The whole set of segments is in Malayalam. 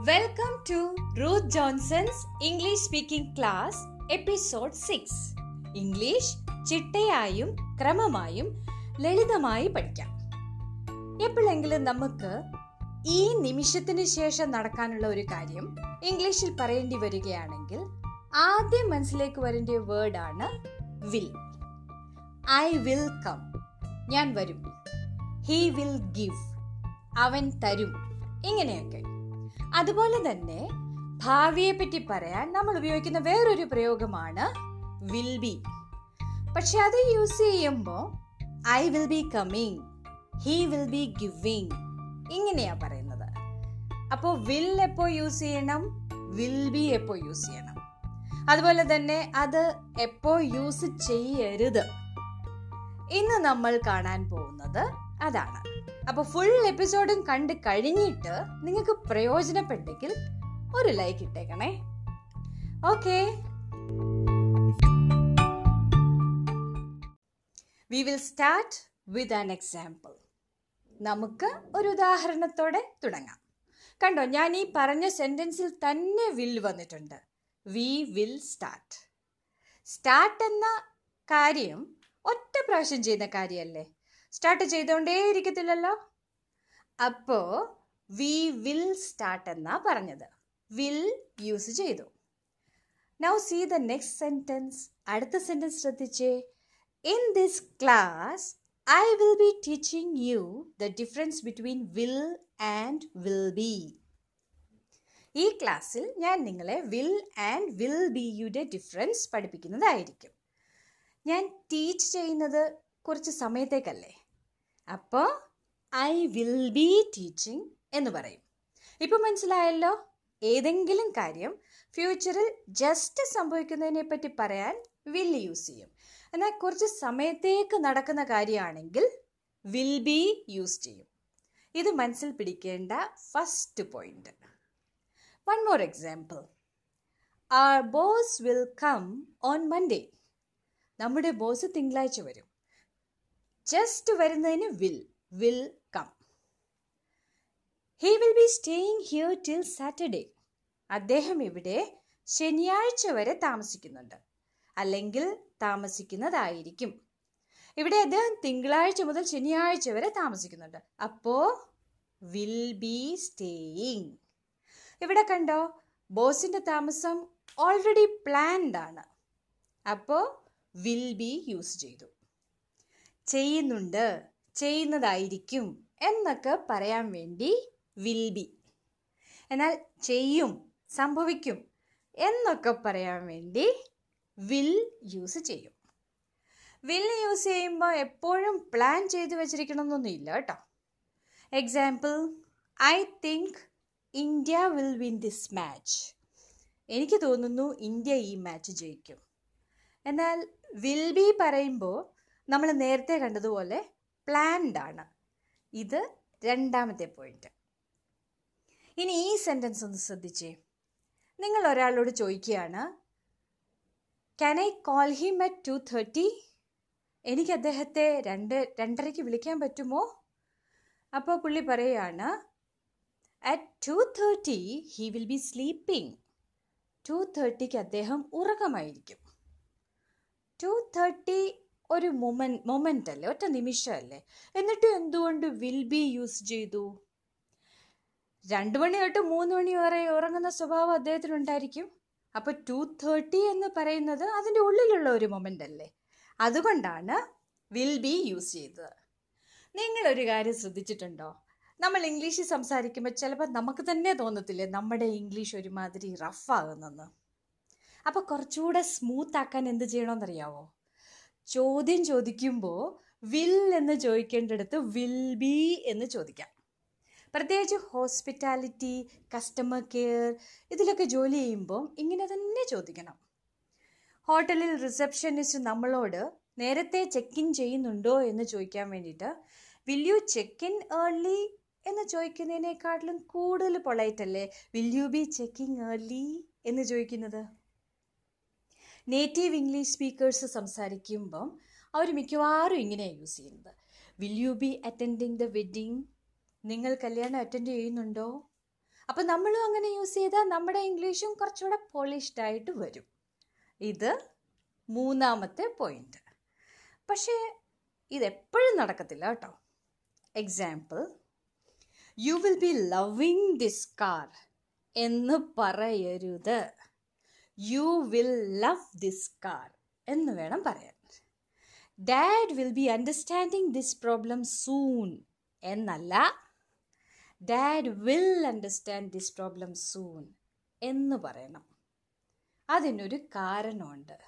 Welcome to Ruth Johnson's English speaking class episode six English ചിട്ടയായും ക്രമമായും ലളിതമായി പഠിക്കാം. എപ്പോഴെങ്കിലും നമുക്ക് ഈ നിമിഷത്തിന് ശേഷം നടക്കാനുള്ള ഒരു കാര്യം ഇംഗ്ലീഷിൽ പറയേണ്ടി വരികയാണെങ്കിൽ ആദ്യം മനസ്സിലേക്ക് വരേണ്ട വേർഡാണ് വിൽ ഐ വിൽ കം ഞാൻ വരും. ഹീ വിൽ ഗിവ് അവൻ തരും. ഇങ്ങനെയൊക്കെ. അതുപോലെ തന്നെ ഭാവിയെ പറ്റി പറയാൻ നമ്മൾ ഉപയോഗിക്കുന്ന വേറൊരു പ്രയോഗമാണ് വിൽ ബി പക്ഷെ അത് യൂസ് ചെയ്യുമ്പോൾ I will be coming he will be giving ഇങ്ങനെയാ പറയുന്നത്. അപ്പോൾ വിൽ എപ്പോ യൂസ് ചെയ്യണം? വിൽ ബി എപ്പോ യൂസ് ചെയ്യണം? അതുപോലെ തന്നെ അത് എപ്പോ യൂസ് ചെയ്യരുത്. ഇന്ന് നമ്മൾ കാണാൻ പോകുന്നത് അതാണ്. അപ്പൊ ഫുൾ എപ്പിസോഡും കണ്ട് കഴിഞ്ഞിട്ട് നിങ്ങൾക്ക് പ്രയോജനപ്പെട്ടെങ്കിൽ ഒരു like ഇട്ടേക്കണേ. Okay we will start with an example നമുക്ക് ഒരു ഉദാഹരണത്തോടെ തുടങ്ങാം. കണ്ടോ ഞാൻ ഈ പറഞ്ഞ സെന്റൻസിൽ തന്നെ വിൽ വന്നിട്ടുണ്ട്. വി വിൽ സ്റ്റാർട്ട് സ്റ്റാർട്ട് എന്ന കാര്യം ഒറ്റ പ്രാവശ്യം ചെയ്യുന്ന കാര്യമല്ലേ സ്റ്റാർട്ട് ചെയ്തോണ്ടേ ഇരിക്കത്തില്ലല്ലോ അപ്പോ വി വിൽ സ്റ്റാർട്ട് എന്നാ പറഞ്ഞത്. വിൽ യൂസ് ചെയ്തു. Now see the next sentence അടുത്ത സെന്റൻസ് ശ്രദ്ധിച്ചേ. In this class I will be teaching you the difference between will and will be ഈ ക്ലാസ്സിൽ ഞാൻ നിങ്ങളെ വിൽ ആൻഡ് വിൽ ബിയുടെ ഡിഫറൻസ് പഠിപ്പിക്കുന്നതായിരിക്കും. ഞാൻ ടീച്ച് ചെയ്യുന്നത് കുറച്ച് സമയത്തേക്കല്ലേ? അപ്പോൾ ഐ വിൽ ബി ടീച്ചിങ് എന്ന് പറയും. ഇപ്പം മനസ്സിലായല്ലോ? ഏതെങ്കിലും കാര്യം ഫ്യൂച്ചറിൽ ജസ്റ്റ് സംഭവിക്കുന്നതിനെ പറ്റി പറയാൻ വിൽ യൂസ് ചെയ്യും. എന്നാൽ കുറച്ച് സമയത്തേക്ക് നടക്കുന്ന കാര്യമാണെങ്കിൽ വിൽ ബി യൂസ് ചെയ്യും. ഇത് മനസ്സിൽ പിടിക്കേണ്ട first point one more example our boss will come on Monday നമ്മുടെ ബോസ് തിങ്കളാഴ്ച വരും. ജസ്റ്റ് വരുന്നതിന് will will come he will be staying here till Saturday അദ്ദേഹം ഇവിടെ ശനിയാഴ്ച വരെ താമസിക്കുന്നുണ്ട്. അല്ലെങ്കിൽ താമസിക്കുന്നതായിരിക്കും. ഇവിടെ അദ്ദേഹം തിങ്കളാഴ്ച മുതൽ ശനിയാഴ്ച വരെ താമസിക്കുന്നുണ്ട്. അപ്പോ വിൽ ബി സ്റ്റേയിങ് ഇവിടെ കണ്ടോ ബോസിന്റെ താമസം ഓൾറെഡി പ്ലാൻഡ് ആണ്. അപ്പോ വിൽ ബി യൂസ് ചെയ്തു. ചെയ്യുന്നുണ്ട്. ചെയ്യുന്നതായിരിക്കും എന്നൊക്കെ പറയാൻ വേണ്ടി വിൽ ബി എന്നാൽ ചെയ്യും സംഭവിക്കും എന്നൊക്കെ പറയാൻ വേണ്ടി വിൽ യൂസ് ചെയ്യും. വിൽ യൂസ് ചെയ്യുമ്പോൾ എപ്പോഴും പ്ലാൻ ചെയ്ത് വെച്ചിരിക്കണമെന്നൊന്നുമില്ല കേട്ടോ. Example I think India will win this match എനിക്ക് തോന്നുന്നു ഇന്ത്യ ഈ മാച്ച് ജയിക്കും. എന്നാൽ വിൽ ബി പറയുമ്പോൾ നമ്മൾ നേരത്തെ കണ്ടതുപോലെ പ്ലാൻഡ് ആണ്. ഇത് രണ്ടാമത്തെ പോയിന്റ് ഇനി ഈ സെന്റൻസ് ഒന്ന് ശ്രദ്ധിച്ചേ. നിങ്ങൾ ഒരാളോട് ചോദിക്കുകയാണ് can I call him at two thirty എനിക്ക് അദ്ദേഹത്തെ രണ്ട് രണ്ടരയ്ക്ക് വിളിക്കാൻ പറ്റുമോ? അപ്പോൾ പുള്ളി പറയുകയാണ് at two thirty he will be sleeping to തേർട്ടിക്ക് അദ്ദേഹം ഉറക്കമായിരിക്കും. ടു തേർട്ടി ഒരു മൊമെൻ മൊമെന്റ് അല്ലേ? ഒറ്റ നിമിഷമല്ലേ? എന്നിട്ട് എന്തുകൊണ്ട് വിൽ ബി യൂസ് ചെയ്തു? രണ്ട് മണി തൊട്ട് മൂന്ന് മണി വരെ ഉറങ്ങുന്ന സ്വഭാവം അദ്ദേഹത്തിനുണ്ടായിരിക്കും അപ്പോൾ ടു തേർട്ടി എന്ന് പറയുന്നത് അതിന്റെ ഉള്ളിലുള്ള ഒരു മൊമെന്റ് അല്ലേ? അതുകൊണ്ടാണ് വിൽ ബി യൂസ് ചെയ്തത്. നിങ്ങളൊരു കാര്യം ശ്രദ്ധിച്ചിട്ടുണ്ടോ? നമ്മൾ ഇംഗ്ലീഷിൽ സംസാരിക്കുമ്പോൾ ചിലപ്പോൾ നമുക്ക് തന്നെ തോന്നത്തില്ലേ നമ്മുടെ ഇംഗ്ലീഷ് ഒരുമാതിരി റഫ് റഫാകുന്നെന്ന് അപ്പോൾ കുറച്ചുകൂടെ സ്മൂത്ത് ആക്കാൻ എന്ത് ചെയ്യണമെന്നറിയാവോ ചോദ്യം ചോദിക്കുമ്പോൾ വിൽ എന്ന് ചോദിക്കേണ്ടടുത്ത് വിൽ ബി എന്ന് ചോദിക്കാം. പ്രത്യേകിച്ച് ഹോസ്പിറ്റാലിറ്റി കസ്റ്റമർ കെയർ ഇതിലൊക്കെ ജോലി ചെയ്യുമ്പോൾ ഇങ്ങനെ തന്നെ ചോദിക്കണം. ഹോട്ടലിൽ റിസപ്ഷനിസ്റ്റ് നമ്മളോട് നേരത്തെ ചെക്ക് ഇൻ ചെയ്യുന്നുണ്ടോ എന്ന് ചോദിക്കാൻ വേണ്ടിയിട്ട് will you check in early എന്ന് ചോദിക്കുന്നതിനേക്കാട്ടിലും കൂടുതൽ പൊളൈറ്റ് അല്ലേ? Will you be checking early എന്ന് ചോദിക്കുന്നത്. നേറ്റീവ് ഇംഗ്ലീഷ് സ്പീക്കേഴ്സ് സംസാരിക്കുമ്പം അവർ മിക്കവാറും ഇങ്ങനെയാണ് യൂസ് ചെയ്യുന്നത്. Will you be attending the wedding നിങ്ങൾ കല്യാണം അറ്റൻഡ് ചെയ്യുന്നുണ്ടോ? അപ്പം നമ്മളും അങ്ങനെ യൂസ് ചെയ്താൽ നമ്മുടെ ഇംഗ്ലീഷും കുറച്ചുകൂടെ പോളിഷ്ഡ് ആയിട്ട് വരും. ഇത് മൂന്നാമത്തെ പോയിന്റ് പക്ഷേ ഇതെപ്പോഴും നടക്കത്തില്ല കേട്ടോ. Example you will be loving this car എന്ന് പറയരുത്. You will love this car എന്ന് വേണം പറയാൻ. Dad will be understanding this problem soon എന്നല്ല dad will understand this problem soon എന്ന് പറയണം. അതിനൊരു കാരണമുണ്ട്.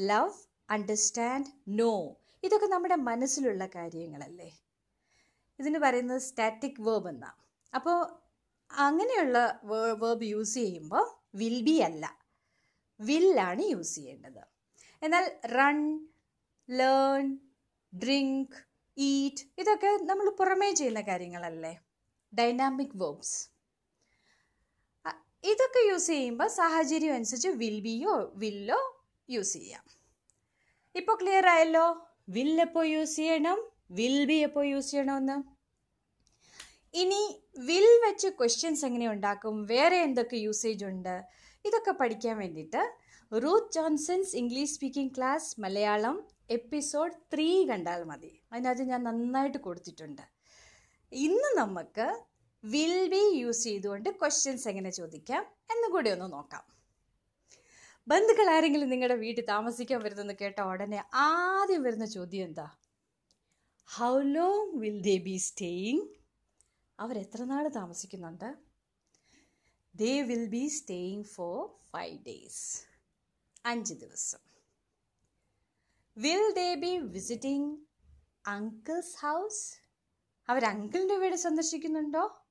ലവ് അണ്ടർസ്റ്റാൻഡ് നോ ഇതൊക്കെ നമ്മുടെ മനസ്സിലുള്ള കാര്യങ്ങളല്ലേ? ഇതിന് പറയുന്നത് സ്റ്റാറ്റിക് വേർബ് എന്നാണ് അപ്പോൾ അങ്ങനെയുള്ള വേർബ് യൂസ് ചെയ്യുമ്പോൾ വിൽ ബി അല്ല. വില്ലാണ് യൂസ് ചെയ്യേണ്ടത്. എന്നാൽ റൺ ലേൺ ഡ്രിങ്ക് ഈറ്റ് ഇതൊക്കെ നമ്മൾ പുറമേ ചെയ്യുന്ന കാര്യങ്ങളല്ലേ? ഡൈനാമിക് വേർബ്സ് ഇതൊക്കെ യൂസ് ചെയ്യുമ്പോൾ സാഹചര്യം അനുസരിച്ച് വിൽ ബിയോ വില്ലോ യൂസ് ചെയ്യാം. ഇപ്പോൾ ക്ലിയർ ആയല്ലോ? വിൽ എപ്പോൾ യൂസ് ചെയ്യണം? വിൽ ബി എപ്പോൾ യൂസ് ചെയ്യണമെന്ന്? ഇനി വിൽ വെച്ച് ക്വസ്റ്റ്യൻസ് എങ്ങനെ ഉണ്ടാക്കും? വേറെ എന്തൊക്കെ യൂസേജ് ഉണ്ട്? ഇതൊക്കെ പഠിക്കാൻ വേണ്ടിയിട്ട് Ruth Johnson's English speaking class Malayalam episode three കണ്ടാൽ മതി. അതിനകത്ത് ഞാൻ നന്നായിട്ട് കൊടുത്തിട്ടുണ്ട്. ഇന്ന് നമുക്ക് വിൽ ബി യൂസ് ചെയ്തുകൊണ്ട് ക്വസ്റ്റ്യൻസ് എങ്ങനെ ചോദിക്കാം എന്നുകൂടി ഒന്ന് നോക്കാം. ബന്ധുക്കൾ ആരെങ്കിലും നിങ്ങളുടെ വീട്ടിൽ താമസിക്കാൻ വരുന്നെന്ന് കേട്ട ഉടനെ ആദ്യം വരുന്ന ചോദ്യം എന്താ? How long will they be staying എത്ര നാൾ താമസിക്കുന്നുണ്ട്? They will be staying for five days അഞ്ച് ദിവസം. Will they be visiting uncle's house അവർ അങ്കിളിന്റെ വീട് സന്ദർശിക്കുന്നുണ്ടോ?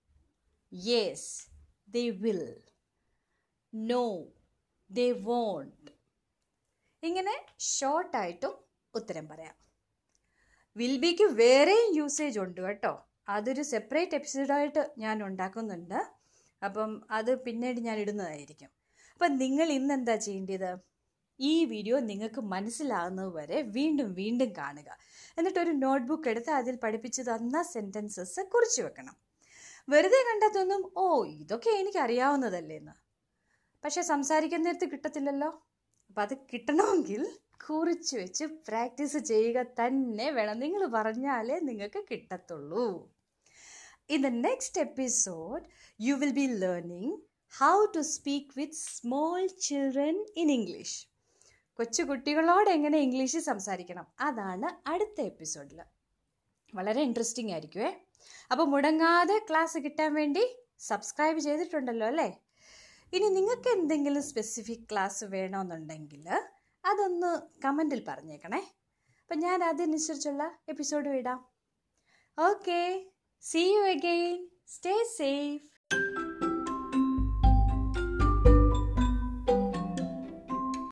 Yes they will no they won't ഇങ്ങനെ ഷോർട്ടായിട്ടും ഉത്തരം പറയാം. വിൽ ബിക്ക് വേറെയും യൂസേജ് ഉണ്ട് കേട്ടോ. അതൊരു സെപ്പറേറ്റ് എപ്പിസോഡായിട്ട് ഞാൻ ഉണ്ടാക്കുന്നുണ്ട്. അപ്പം അത് പിന്നീട് ഞാൻ ഇടുന്നതായിരിക്കും. അപ്പം നിങ്ങൾ ഇന്ന് എന്താ ചെയ്യേണ്ടത്? ഈ വീഡിയോ നിങ്ങൾക്ക് മനസ്സിലാകുന്നത് വരെ വീണ്ടും വീണ്ടും കാണുക. എന്നിട്ട് ഒരു നോട്ട്ബുക്ക് എടുത്ത് അതിൽ പഠിപ്പിച്ചു തന്ന സെന്റൻസസ് കുറിച്ച് വെക്കണം. വെറുതെ കണ്ടതൊന്നും ഓ ഇതൊക്കെ എനിക്ക് അറിയാവുന്നതല്ലേ എന്ന് പക്ഷെ സംസാരിക്കാൻ നേരത്ത് കിട്ടത്തില്ലല്ലോ. അപ്പം അത് കിട്ടണമെങ്കിൽ കുറിച്ച് വെച്ച് പ്രാക്ടീസ് ചെയ്യുക തന്നെ വേണം. നിങ്ങൾ പറഞ്ഞാലേ നിങ്ങൾക്ക് കിട്ടത്തുള്ളൂ. In the next episode you will be learning how to speak with small children in English കൊച്ചു കുട്ടികളോട് എങ്ങനെ ഇംഗ്ലീഷ് സംസാരിക്കണം? അതാണ് അടുത്ത എപ്പിസോഡിൽ വളരെ ഇൻട്രസ്റ്റിംഗ് ആയിരിക്കുമേ അപ്പോൾ മുടങ്ങാതെ ക്ലാസ് കിട്ടാൻ വേണ്ടി സബ്സ്ക്രൈബ് ചെയ്തിട്ടുണ്ടല്ലോ അല്ലേ? ഇനി നിങ്ങൾക്ക് എന്തെങ്കിലും സ്പെസിഫിക് ക്ലാസ് വേണമെന്നുണ്ടെങ്കിൽ അതൊന്ന് കമന്റിൽ പറഞ്ഞേക്കണേ. അപ്പം ഞാൻ അതിനനുസരിച്ചുള്ള എപ്പിസോഡ് വിടാം okay see you again stay safe